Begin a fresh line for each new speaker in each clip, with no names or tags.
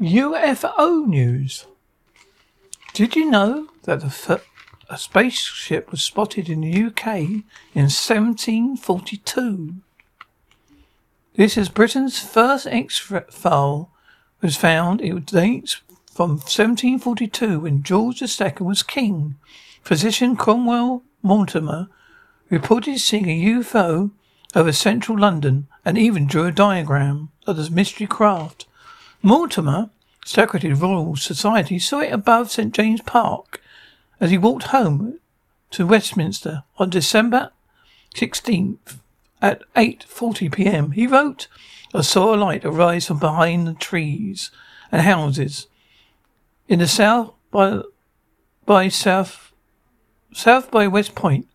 UFO news. Did you know that a spaceship was spotted in the UK in 1742? This is Britain's first X-file was found. It dates from 1742 when George II was king. Physician Cromwell Mortimer reported seeing a UFO over central London and even drew a diagram of the mystery craft. Mortimer, Secretary of Royal Society, saw it above St James Park as he walked home to Westminster on December 16th at 8:40 p.m. He wrote, "I saw a light arise from behind the trees and houses in the south by by south south by West Point,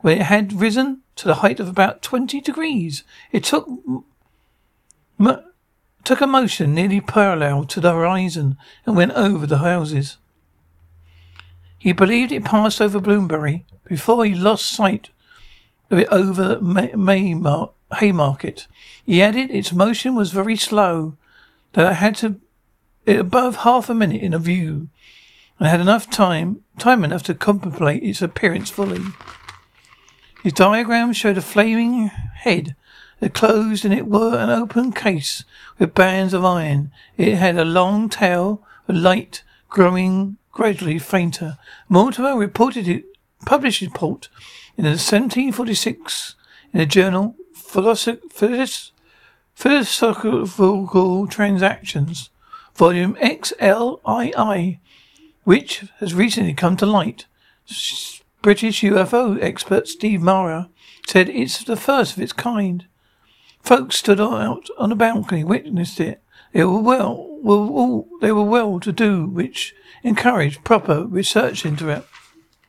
where it had risen to the height of about 20 degrees. It took m- took a motion nearly parallel to the horizon and went over the houses. He believed it passed over Bloomsbury before he lost sight of it over May, May Mar- Haymarket. He added its motion was very slow, that I had to above half a minute in a view, and had enough time time enough to contemplate its appearance fully. His diagram showed a flaming head that closed in it were an open case with bands of iron. It had a long tail, a light growing gradually fainter. Mortimer reported it, published his report in 1746 in the journal Philosoph- Philosophical Transactions, volume XLII, which has recently come to light. British UFO expert Steve Mera said it's the first of its kind. Folks stood out on the balcony, witnessed it. They were well, were all, they were well to do, which encouraged proper research into it.